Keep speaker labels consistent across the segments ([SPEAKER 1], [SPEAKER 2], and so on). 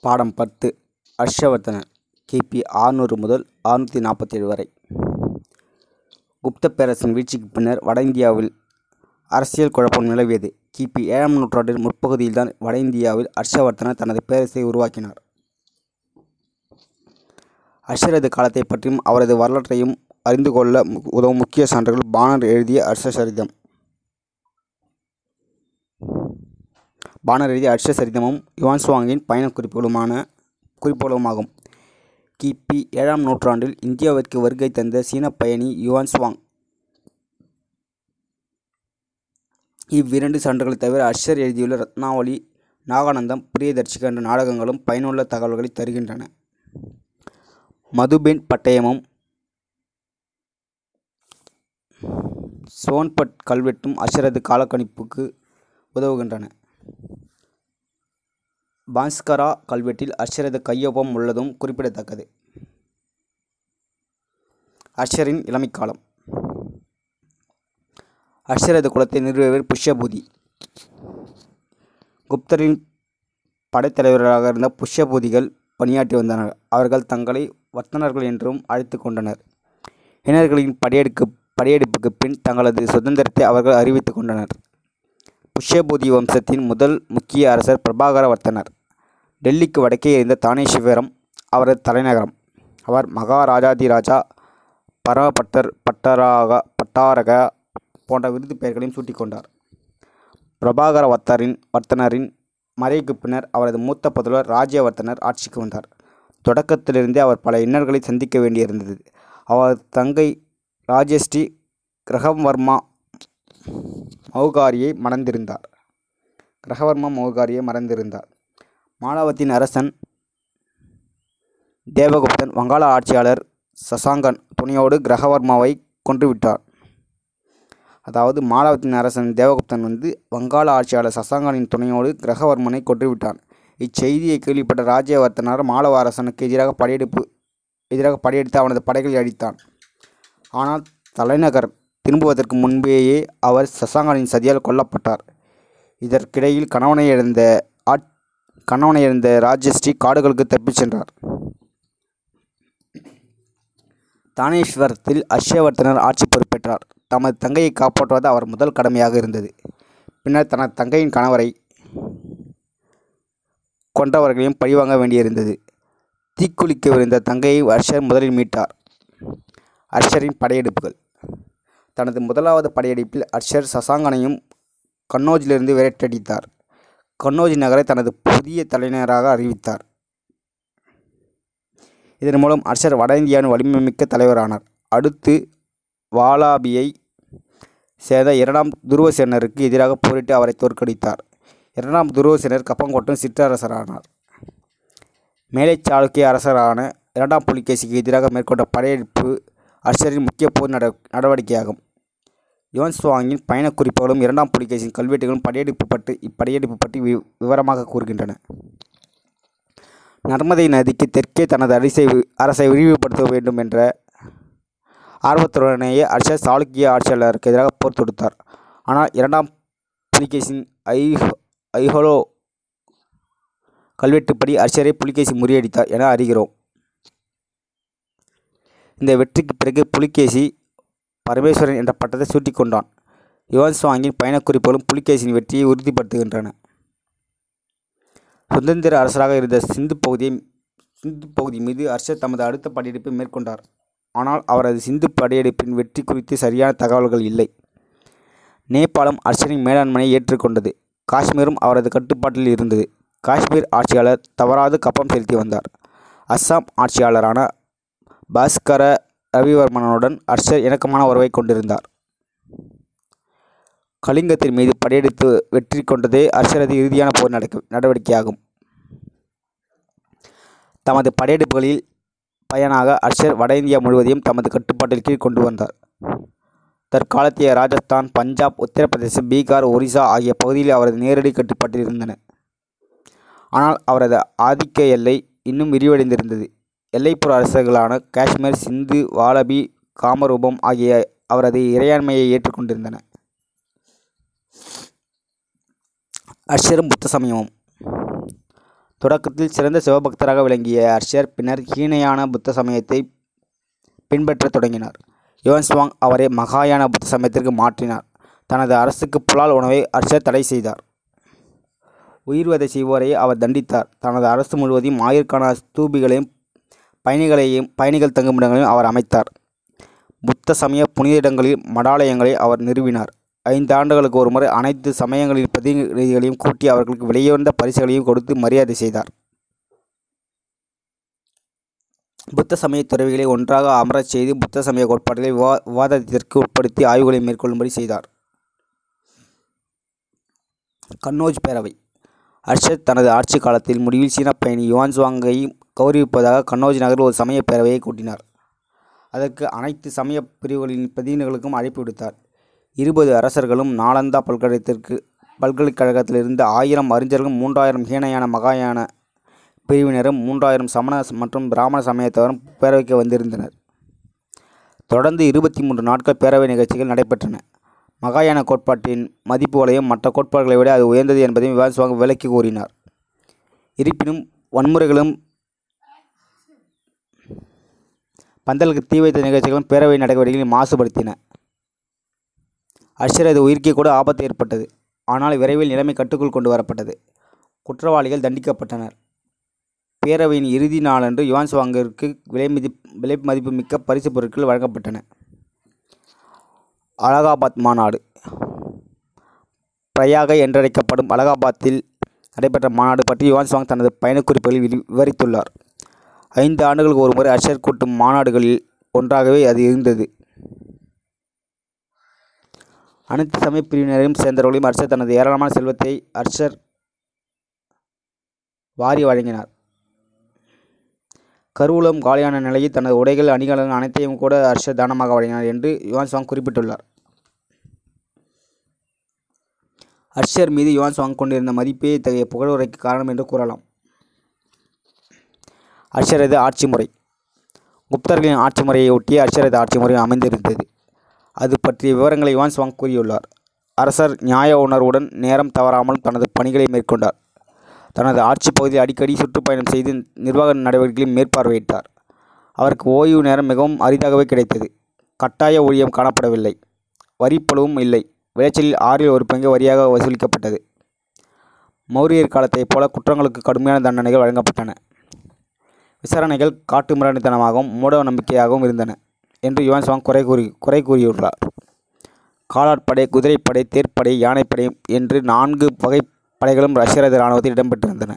[SPEAKER 1] பாடம் பத்து ஹர்ஷவர்தனன் கிபி ஆறுநூறு முதல் ஆறுநூற்றி நாற்பத்தேழு வரை. குப்த பேரரசின் வீழ்ச்சிக்கு பின்னர் வட இந்தியாவில் அரசியல் குழப்பம் நிலவியது. கிபி ஏழாம் நூற்றாண்டின் முற்பகுதியில்தான் வட இந்தியாவில் ஹர்ஷவர்தனர் தனது பேரரசை உருவாக்கினார். ஹர்ஷரது காலத்தைப் பற்றியும் அவரது வரலாற்றையும் அறிந்து கொள்ள உதவும் முக்கிய சான்றுகள் பானர் எழுதிய ஹர்ஷசரிதம். பானர் எழுதிய யுவான் சுவாங் பயணக் குறிப்புகளுமான குறிப்புகளுமாகும். கிபி ஏழாம் நூற்றாண்டில் இந்தியாவிற்கு வருகை தந்த சீனப் பயணி யுவான் சுவாங் இவ்விரண்டு சான்றுகளைத் தவிர அஷ்ஷர் எழுதியுள்ள ரத்னாவளி நாகானந்தம் பிரியதர்ஷிகா என்ற நாடகங்களும் பயனுள்ள தகவல்களை தருகின்றன. மதுபென் பட்டயமும் சோன்பட் கல்வெட்டும் அஷரது காலக்கணிப்புக்கு உதவுகின்றன. பான்ஸ்கரா கல்வெட்டில் ஹர்ஷரது கையொப்பம் உள்ளதும் குறிப்பிடத்தக்கது. அஷரின் இளமைக்காலம். ஹர்ஷரது குலத்தை நிறுவியவர் புஷ்யபூதி. குப்தரின் படைத்தலைவர்களாக இருந்த புஷ்யபூதிகள் பணியாற்றி வந்தனர். அவர்கள் தங்களை வர்த்தனர்கள் என்றும் அழைத்து கொண்டனர். இனர்களின் படையெடுக்கு படையெடுப்புக்கு பின் தங்களது சுதந்திரத்தை அவர்கள் அறிவித்து கொண்டனர். புஷ்யபூதி வம்சத்தின் முதல் முக்கிய அரசர் பிரபாகர வர்த்தனர் டெல்லிக்கு வடக்கே இருந்த தானேஸ்வரம் அவரது தலைநகரம். அவர் மகாராஜாதிராஜா பரமபட்டர் பட்டராக பட்டாரக போன்ற விருது பெயர்களையும் சூட்டிக்கொண்டார். பிரபாகர வர்த்தரின் வர்த்தனரின் மறைவுக்கு பின்னர் அவரது மூத்த புதல்வர் ராஜ்யவர்த்தனர் ஆட்சிக்கு வந்தார். தொடக்கத்திலிருந்தே அவர் பல இன்னல்களை சந்திக்க வேண்டியிருந்தது. அவரது தங்கை ராஜஸ்ரீ கிரகவர்மா மௌகாரியை மணந்திருந்தார். கிரகவர்மா மௌகாரியை மறந்திருந்தார் மாலவத்தின் அரசன் தேவகுப்தன் வங்காள ஆட்சியாளர் சசாங்கன் துணையோடு கிரகவர்மாவை கொன்றுவிட்டார். அதாவது மாலவத்தின் அரசன் தேவகுப்தன் வந்து வங்காள ஆட்சியாளர் சசாங்கனின் துணையோடு கிரகவர்மனை கொன்றுவிட்டான். இச்செய்தியை கேள்விப்பட்ட ராஜ்யவர்த்தனர் மாலவ அரசனுக்கு எதிராக படையெடுப்பு எதிராக படையெடுத்து அவனது படைகளை அடித்தான் ஆனால் தலைநகர் திரும்புவதற்கு முன்பேயே அவர் சசாங்கனின் சதியால் கொல்லப்பட்டார். இதற்கிடையில் கணவனை இழந்த ஆட் கணவனை இழந்த ராஜஸ்ரீ காடுகளுக்கு தப்பிச் சென்றார். தானேஸ்வரத்தில் ஹர்ஷவர்த்தனர் ஆட்சி பொறுப்பேற்றார். தமது தங்கையை காப்பாற்றுவது அவர் முதல் கடமையாக இருந்தது. பின்னர் தனது தங்கையின் கணவரை கொன்றவர்களையும் பழிவாங்க வேண்டியிருந்தது. தீக்குளிக்கவிருந்த தங்கையை ஹர்ஷர் முதலில் மீட்டார். ஹர்ஷரின் படையெடுப்புகள். தனது முதலாவது படையெடுப்பில் அர்ஷர் சசாங்கனையும் கன்னோஜிலிருந்து விரட்டடித்தார். கன்னோஜ் நகரை தனது புதிய தலைநகராக அறிவித்தார். இதன் மூலம் அர்ஷர் வட இந்தியாவின் வலிமைமிக்க தலைவரானார். அடுத்து வாலாபியை சேர்ந்த இரண்டாம் துருவசேனருக்கு எதிராக போரிட்டு அவரை தோற்கடித்தார். இரண்டாம் துருவசேனர் கப்பங்கோட்டம் சிற்றரசரானார். மேலை சாளுக்கிய அரசரான இரண்டாம் புலிகேசிக்கு எதிராக மேற்கொண்ட படையெடுப்பு ஹர்ஷரின் முக்கிய போர் நட நடவடிக்கையாகும். யுவன் சுவாங்கின் பயணக் குறிப்புகளும் இரண்டாம் புலிகேசின் கல்வெட்டுகளும் படையெடுப்பு பற்றி இப்படையெடுப்பு பற்றி வி விவரமாக கூறுகின்றன. நர்மதை நதிக்கு தெற்கே தனது அரிசை அரசை விரிவுபடுத்த வேண்டும் என்ற ஆர்வத்துடனேயே ஹர்ஷர் சாளுக்கிய ஆட்சியாளருக்கு எதிராக போர் தொடுத்தார். ஆனால் இரண்டாம் புலிகேசின் ஐ ஐஹோலோ கல்வெட்டுப்படி ஹர்ஷரை புலிகேசி முறியடித்தார் என அறிகிறோம். இந்த வெற்றிக்கு பிறகு புலிகேசி பரமேஸ்வரன் என்ற பட்டத்தை சூட்டிக்கொண்டான் யுவன் சுவாங்கின் பயணக்குறிப்புகளும் புலிகேசியின் வெற்றியை உறுதிப்படுத்துகின்றன. சுதந்திர அரசராக இருந்த சிந்து பகுதியை சிந்து பகுதி மீது ஹர்ஷர் தமது அடுத்த படையெடுப்பை மேற்கொண்டார். ஆனால் அவரது சிந்து படையெடுப்பின் வெற்றி குறித்து சரியான தகவல்கள் இல்லை. நேபாளம் ஹர்ஷரின் மேலாண்மையை ஏற்றுக்கொண்டது. காஷ்மீரும் அவரது கட்டுப்பாட்டில் இருந்தது. காஷ்மீர் ஆட்சியாளர் தவறாது கப்பம் செலுத்தி வந்தார். அஸ்ஸாம் ஆட்சியாளரான பாஸ்கர ரவிவர்மனுடன் ஹர்ஷர் இணக்கமான உறவை கொண்டிருந்தார். கலிங்கத்தின் மீது படையெடுத்து வெற்றி கொண்டதே ஹர்ஷரது இறுதியான போர் நடக்க நடவடிக்கையாகும். தமது படையெடுப்புகளில் பயனாக ஹர்ஷர் வட இந்தியா முழுவதையும் தமது கட்டுப்பாட்டில் கீழ் கொண்டு வந்தார். தற்காலத்திய ராஜஸ்தான் பஞ்சாப் உத்தரப்பிரதேசம் பீகார் ஒரிசா ஆகிய பகுதியில் அவரது நேரடி கட்டுப்பாட்டில் இருந்தன. ஆனால் அவரது ஆதிக்க எல்லை இன்னும் விரிவடைந்திருந்தது. எல்லைப்புற அரசர்களான காஷ்மீர் சிந்து வாலபி காமரூபம் ஆகிய அவரது இறையாண்மையை ஏற்றுக்கொண்டிருந்தன. அர்ஷரும் புத்த சமயமும். தொடக்கத்தில் சிறந்த சிவபக்தராக விளங்கிய அர்ஷர் பின்னர் ஹீனயான புத்த சமயத்தை பின்பற்றத் தொடங்கினார். யுவன்ஸ்வாங் அவரை மகாயான புத்த சமயத்திற்கு மாற்றினார். தனது அரசுக்கு புலால் உணவை அர்ஷர் தடை செய்தார். உயிர்வதை செய்வோரை அவர் தண்டித்தார். தனது அரசு முழுவதையும் ஆயிரக்கான ஸ்தூபிகளையும் பயணிகளையும் பயணிகள் தங்குமிடங்களையும் அவர் அமைத்தார். புத்த சமய புனித இடங்களில் மடாலயங்களை அவர் நிறுவினார். ஐந்து ஆண்டுகளுக்கு ஒருமுறை அனைத்து சமயங்களின் பிரதிநிதிகளையும் கூட்டி அவர்களுக்கு விலையுயர்ந்த பரிசுகளையும் கொடுத்து மரியாதை செய்தார். புத்த சமய துறவிகளை ஒன்றாக அமரச் செய்து புத்த சமய கோட்பாடுகளை விவா விவாதத்திற்கு உட்படுத்தி ஆய்வுகளை மேற்கொள்ளும்படி செய்தார். கன்னோஜ் பேரவை. அர்ஷத் தனது ஆட்சி காலத்தில் முடிவில் சீன பயணி யுவான்சுவாங்கை கௌரவிப்பதாக கண்ணோஜி நகரில் ஒரு சமய பேரவையை கூட்டினார். அதற்கு அனைத்து சமய பிரிவுகளின் பிரதிநிதிகளுக்கும் அழைப்பு விடுத்தார். இருபது அரசர்களும் நாலந்தா பல்கலைக்கழகத்திற்கு பல்கலைக்கழகத்திலிருந்து ஆயிரம் அறிஞர்களும் மூன்றாயிரம் ஹீனயான மகாயான பிரிவினரும் மூன்றாயிரம் சமண மற்றும் பிராமண சமயத்தவரும் பேரவைக்கு வந்திருந்தனர். தொடர்ந்து இருபத்தி மூன்று நாட்கள் பேரவை நிகழ்ச்சிகள் நடைபெற்றன. மகாயான கோட்பாட்டின் மதிப்புகளையும் மற்ற கோட்பாடுகளை விட அது உயர்ந்தது என்பதையும் விவான்ஸ்வாங் விலக்கி கூறினார். இருப்பினும் வன்முறைகளும் பந்தலுக்கு தீ வைத்த நிகழ்ச்சிகளும் பேரவை நடவடிக்கைகளை மாசுபடுத்தின. அர்ஷரது உயிர்க்கே கூட ஆபத்து ஏற்பட்டது. ஆனால் விரைவில் நிலைமை கட்டுக்குள் கொண்டு வரப்பட்டது. குற்றவாளிகள் தண்டிக்கப்பட்டனர். பேரவையின் இறுதி நாளன்று யுவான்ஸ்வாங்கிற்கு விலை மதி விலை மதிப்புமிக்க பரிசுப் பொருட்கள் வழங்கப்பட்டன. அலகாபாத் மாநாடு. பிரயாக என்றழைக்கப்படும் அலகாபாத்தில் நடைபெற்ற மாநாடு பற்றி யுவான்ஸ்வாங் தனது பயணக்குறிப்புகளில் விவரித்துள்ளார். ஐந்து ஆண்டுகளுக்கு ஒருமுறை அர்ஷர் கூட்டும் மாநாடுகளில் ஒன்றாகவே அது இருந்தது. அனைத்து சமய பிரிவினரையும் சேர்ந்தவர்களையும் அர்ஷர் தனது ஏராளமான செல்வத்தை அர்ஷர் வாரி வழங்கினார். கருவூலம் காலியான நிலையில் தனது உடைகள் அணிகலன் அனைத்தையும் கூட அர்ஷர் தானமாக வழங்கினார் என்று யுவான்ஸ்வாங் குறிப்பிட்டுள்ளார். அர்ஷர் மீது யுவான்ஸ்வாங் கொண்டிருந்த மதிப்பே இத்தகைய புகழுரைக்கு காரணம் என்று கூறலாம். அஷரது ஆட்சி முறை. குப்தர்களின் ஆட்சி முறையை ஒட்டி அஷரது ஆட்சி முறை அமைந்திருந்தது. அது பற்றிய விவரங்களை யுவான்ஸ்வாங் கூறியுள்ளார். அரசர் நியாய உணர்வுடன் நேரம் தவறாமல் தனது பணிகளை மேற்கொண்டார். தனது ஆட்சி பகுதியில் அடிக்கடி சுற்றுப்பயணம் செய்து நிர்வாக நடவடிக்கைகளை மேற்பார்வையிட்டார். அவருக்கு ஓய்வு நேரம் மிகவும் அரிதாகவே கிடைத்தது. கட்டாய ஊழியம் காணப்படவில்லை. வரிப்பழுவும் இல்லை. விளைச்சலில் ஆறில் ஒரு பங்கு வரியாக வசூலிக்கப்பட்டது. மௌரியர் காலத்தைப் போல குற்றங்களுக்கு கடுமையான தண்டனைகள் வழங்கப்பட்டன. விசாரணைகள் காட்டு மிராண்டித்தனமாகவும் மூட நம்பிக்கையாகவும் இருந்தன என்று யுவான்ஸ்வாங் குறை கூறி குறை கூறியுள்ளார். காலாட்படை குதிரைப்படை தேர்ப்படை யானைப்படை என்று நான்கு வகை படைகளும் ரஷ்யரது இராணுவத்தில் இடம்பெற்றிருந்தன.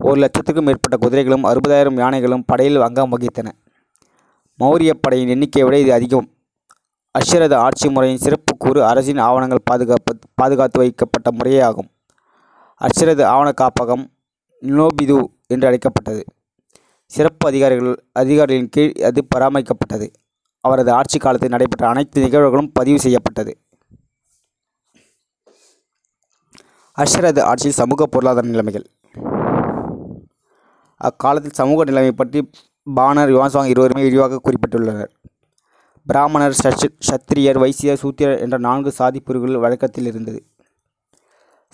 [SPEAKER 1] ஒரு லட்சத்துக்கும் மேற்பட்ட குதிரைகளும் அறுபதாயிரம் யானைகளும் படையில் அங்கம் வகித்தன. மௌரிய படையின் எண்ணிக்கையை விட இது அதிகம். அஷ்ரத ஆட்சி முறையின் சிறப்பு கூறு அரசின் ஆவணங்கள் பாதுகாப்பு பாதுகாத்து வைக்கப்பட்ட முறையே ஆகும். அஷ்யரது ஆவண காப்பகம் நோபிது என்று அழைக்கப்பட்டது. சிறப்பு அதிகாரிகள் அதிகாரிகளின் கீழ் அது பராமரிக்கப்பட்டது. அவரது ஆட்சி காலத்தில் நடைபெற்ற அனைத்து நிகழ்வுகளும் பதிவு செய்யப்பட்டது. அஷ்ரது ஆட்சியில் சமூக பொருளாதார நிலைமைகள். அக்காலத்தில் சமூக நிலைமை பற்றி பானர் யுவான்ஸ்வாங் இருவருமே விரிவாக குறிப்பிட்டுள்ளனர். பிராமணர் சஷ் சத்திரியர் வைசியர் சூத்திரர் என்ற நான்கு சாதி பிரிவுகள் வழக்கத்தில் இருந்தது.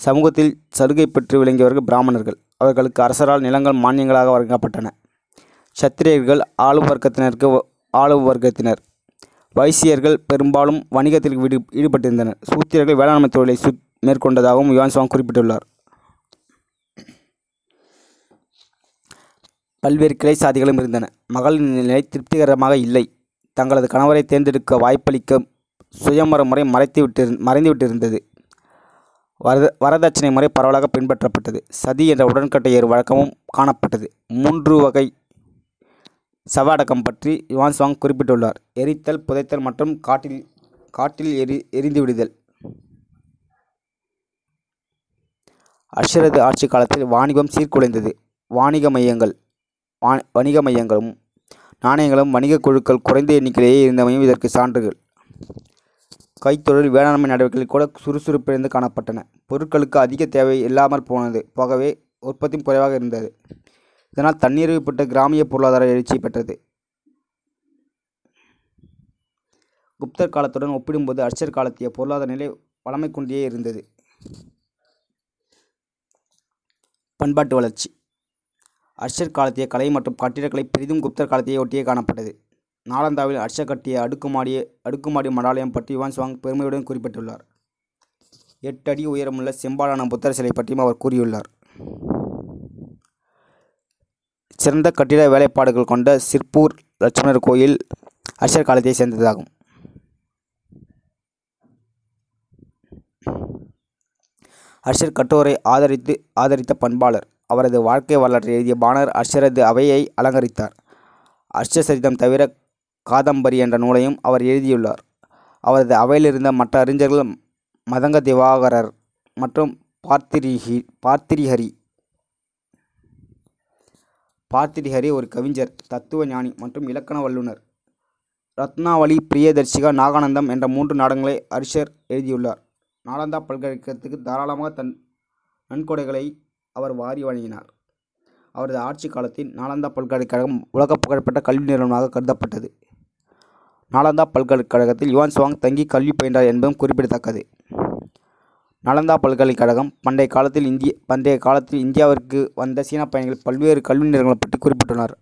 [SPEAKER 1] சமூகத்தில் சலுகை பெற்று விளங்கியவர்கள் பிராமணர்கள். அவர்களுக்கு அரசரால் நிலங்கள் மானியங்களாக வழங்கப்பட்டன. சத்திரியர்கள் ஆளும் வர்க்கத்தினருக்கு வ- ஆளும் வர்க்கத்தினர். வைசியர்கள் பெரும்பாலும் வணிகத்தில் ஈடு ஈடுபட்டிருந்தனர். சூத்திரர்கள் வேளாண்மை தொழிலை சு மேற்கொண்டதாகவும் யுவான்சுவாங் குறிப்பிட்டுள்ளார். பல்வேறு கிளை சாதிகளும் இருந்தன. மகளின் நிலை திருப்திகரமாக இல்லை. தங்களது கணவரை தேர்ந்தெடுக்க வாய்ப்பளிக்க சுயமர முறை மறைத்து விட்டு மறைந்து மறைந்துவிட்டிருந்தது வரத வரதட்சணை முறை பரவலாக பின்பற்றப்பட்டது. சதி என்ற உடன்கட்டை ஏறு வழக்கமும் காணப்பட்டது. மூன்று வகை சவ பற்றி யுவான்ஸ்வாங் குறிப்பிட்டுள்ளார். எரித்தல் புதைத்தல் மற்றும் காட்டில் காட்டில் எரி எரிந்து விடுதல். ஆட்சி காலத்தில் வாணிபம் சீர்குலைந்தது. வாணிக மையங்கள் வா வணிக மையங்களும் நாணயங்களும் வணிக குழுக்கள் குறைந்த எண்ணிக்கையிலேயே இருந்தமையும் இதற்கு சான்றுகள். கைத்தொழில் வேளாண்மை நடவடிக்கைகள் கூட சுறுசுறுப்பிழந்து காணப்பட்டன. பொருட்களுக்கு அதிக தேவை இல்லாமல் போனது. போகவே உற்பத்தியும் குறைவாக இருந்தது. இதனால் தன்னிறைவுப்பட்ட கிராமிய பொருளாதார எழுச்சி பெற்றது. குப்தர் காலத்துடன் ஒப்பிடும்போது அர்ச்சர் காலத்திய பொருளாதார நிலை வளமை கொண்டே இருந்தது. பண்பாட்டு வளர்ச்சி. அர்ச்சர் காலத்திய கலை மற்றும் கட்டிடக்கலை பெரிதும் குப்தர் காலத்தையே ஒட்டியே காணப்பட்டது. நாலந்தாவில் அர்ச்சர் கட்டிய அடுக்குமாடிய அடுக்குமாடி மடாலயம் பற்றி யுவான் சுவாங் பெருமையுடன் குறிப்பிட்டுள்ளார். எட்டு அடி உயரமுள்ள செம்பாலான புத்தர் சிலை பற்றியும் அவர் கூறியுள்ளார். சிறந்த கட்டிட வேலைப்பாடுகள் கொண்ட சிற்பூர் லட்சுமணர் கோயில் அர்ஷர் காலத்தை சேர்ந்ததாகும். அர்ஷர் கட்டோரை ஆதரித்து ஆதரித்த பண்பாளர். அவரது வாழ்க்கை வரலாற்றை எழுதிய பாணர் அர்ஷரது அவையை அலங்கரித்தார். அர்ஷசரிதம் தவிர காதம்பரி என்ற நூலையும் அவர் எழுதியுள்ளார். அவரது அவையிலிருந்த மற்ற அறிஞர்கள் மதங்க திவாகரர் மற்றும் பார்த்திரிஹி பார்த்திரிஹரி பார்த்திரிஹரி ஒரு கவிஞர் தத்துவ ஞானி மற்றும் இலக்கண வல்லுனர் ரத்னாவளி பிரியதர்ஷிகா நாகானந்தம் என்ற மூன்று நாடகங்களை அரிஷர் எழுதியுள்ளார். நாலந்தா பல்கலைக்கழகத்துக்கு தாராளமாக தன் நன்கொடைகளை அவர் வாரி வழங்கினார். அவரது ஆட்சி காலத்தில் நாலந்தா பல்கலைக்கழகம் உலக புகழ்பெற்ற கல்வி நிறுவனமாக கருதப்பட்டது. நாலந்தா பல்கலைக்கழகத்தில் யுவான் சுவாங் தங்கி கல்வி பயின்றார் என்பதும் குறிப்பிடத்தக்கது. நாலந்தா பல்கலைக்கழகம் பண்டைய காலத்தில் இந்திய பண்டைய காலத்தில் இந்தியாவிற்கு வந்த சீன பயணிகள் பல்வேறு கல்வி நிறுவனங்களை பற்றி குறிப்பிட்டுள்ளனர்.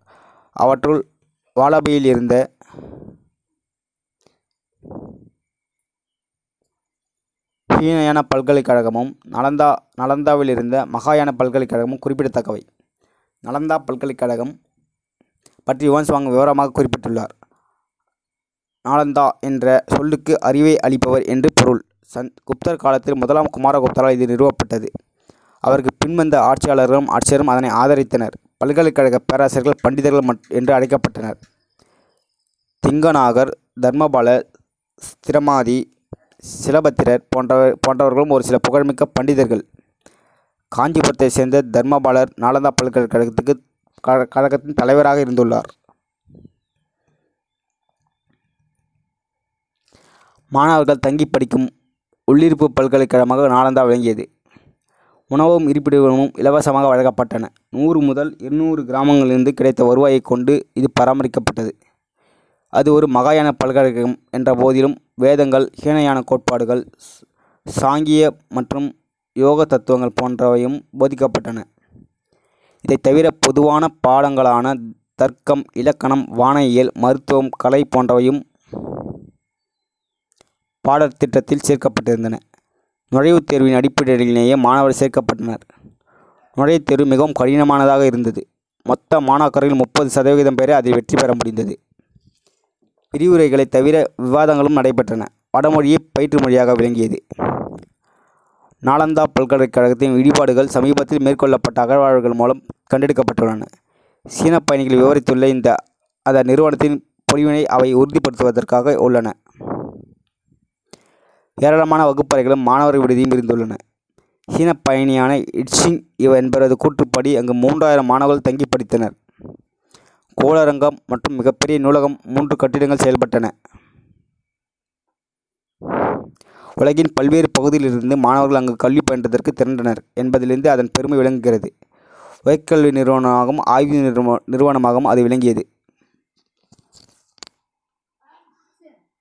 [SPEAKER 1] அவற்றுள் வாலபியில் இருந்த ஹீனயான பல்கலைக்கழகமும் நலந்தா நலந்தாவில் இருந்த மகாயான பல்கலைக்கழகமும் குறிப்பிடத்தக்கவை. நலந்தா பல்கலைக்கழகம் பற்றி யுவான் சுவாங் விவரமாக குறிப்பிட்டுள்ளார். நாலந்தா என்ற சொல்லுக்கு அறிவை அளிப்பவர் என்று பொருள். சந் குப்தர் காலத்தில் முதலாம் குமாரகுப்தரால் இது நிறுவப்பட்டது. அவருக்கு பின்வந்த ஆட்சியாளர்களும் ஆட்சியரும் அதனை ஆதரித்தனர். பல்கலைக்கழக பேராசிரியர்கள் பண்டிதர்கள் மட் என்று அழைக்கப்பட்டனர். திங்கநாகர் தர்மபால ஸ்திரமாதி சிலபத்திரர் போன்றவர் போன்றவர்களும் ஒரு சில புகழ்மிக்க பண்டிதர்கள். காஞ்சிபுரத்தை சேர்ந்த தர்மபாலர் நாலந்தா பல்கலைக்கழகத்துக்கு கழ- கழகத்தின் தலைவராக இருந்துள்ளார். மாணவர்கள் தங்கி படிக்கும் உள்ளிருப்பு பல்கலைக்கழகமாக நாலந்தா விளங்கியது. உணவும் இருப்பிடமும் இலவசமாக வழங்கப்பட்டன. நூறு முதல் இருநூறு கிராமங்களிலிருந்து கிடைத்த வருவாயைக் கொண்டு இது பராமரிக்கப்பட்டது. அது ஒரு மகாயான பல்கலைக்கழகம் என்ற போதிலும் வேதங்கள் ஹீனயான கோட்பாடுகள் ஸ்- சாங்கிய மற்றும் யோக தத்துவங்கள் போன்றவையும் போதிக்கப்பட்டன. இதை தவிர பொதுவான பாடங்களான தர்க்கம் இலக்கணம் வானியல் மருத்துவம் கலை போன்றவையும் பாடத்திட்டத்தில் சேர்க்கப்பட்டிருந்தன. நுழைவுத் தேர்வின் அடிப்படையிலேயே மாணவர் சேர்க்கப்பட்டனர். நுழைவுத் தேர்வு மிகவும் கடினமானதாக இருந்தது. மொத்த மாணாக்கரில் முப்பது சதவிகிதம் பேரை அதில் வெற்றி பெற முடிந்தது. விரிவுரைகளைத் தவிர விவாதங்களும் நடைபெற்றன. வடமொழியை பயிற்று மொழியாக விளங்கியது. நாலந்தா பல்கலைக்கழகத்தின் இடிபாடுகள் சமீபத்தில் மேற்கொள்ளப்பட்ட அகழ்வாய்வுகள் மூலம் கண்டெடுக்கப்பட்டுள்ளன. சீன பயணிகள் விவரித்துள்ள இந்த அந்த நிறுவனத்தின் பொலிவினை அவை உறுதிப்படுத்துவதற்காக உள்ளன. ஏராளமான வகுப்பறைகளும் மாணவர் விடுதியும் இருந்துள்ளன சீன பயணியான இட்சிங் இவ என்பவரது கூற்றுப்படி அங்கு மூன்றாயிரம் மாணவர்கள் தங்கி படித்தனர். கோளரங்கம் மற்றும் மிகப்பெரிய நூலகம் மூன்று கட்டிடங்கள் செயல்பட்டன. உலகின் பல்வேறு பகுதியிலிருந்து மாணவர்கள் அங்கு கல்வி பயின்றதற்கு திரண்டனர் என்பதிலிருந்து அதன் பெருமை விளங்குகிறது. உயர்கல்வி நிறுவனமாகவும் ஆய்வு நிறுவ நிறுவனமாகவும் அது விளங்கியது.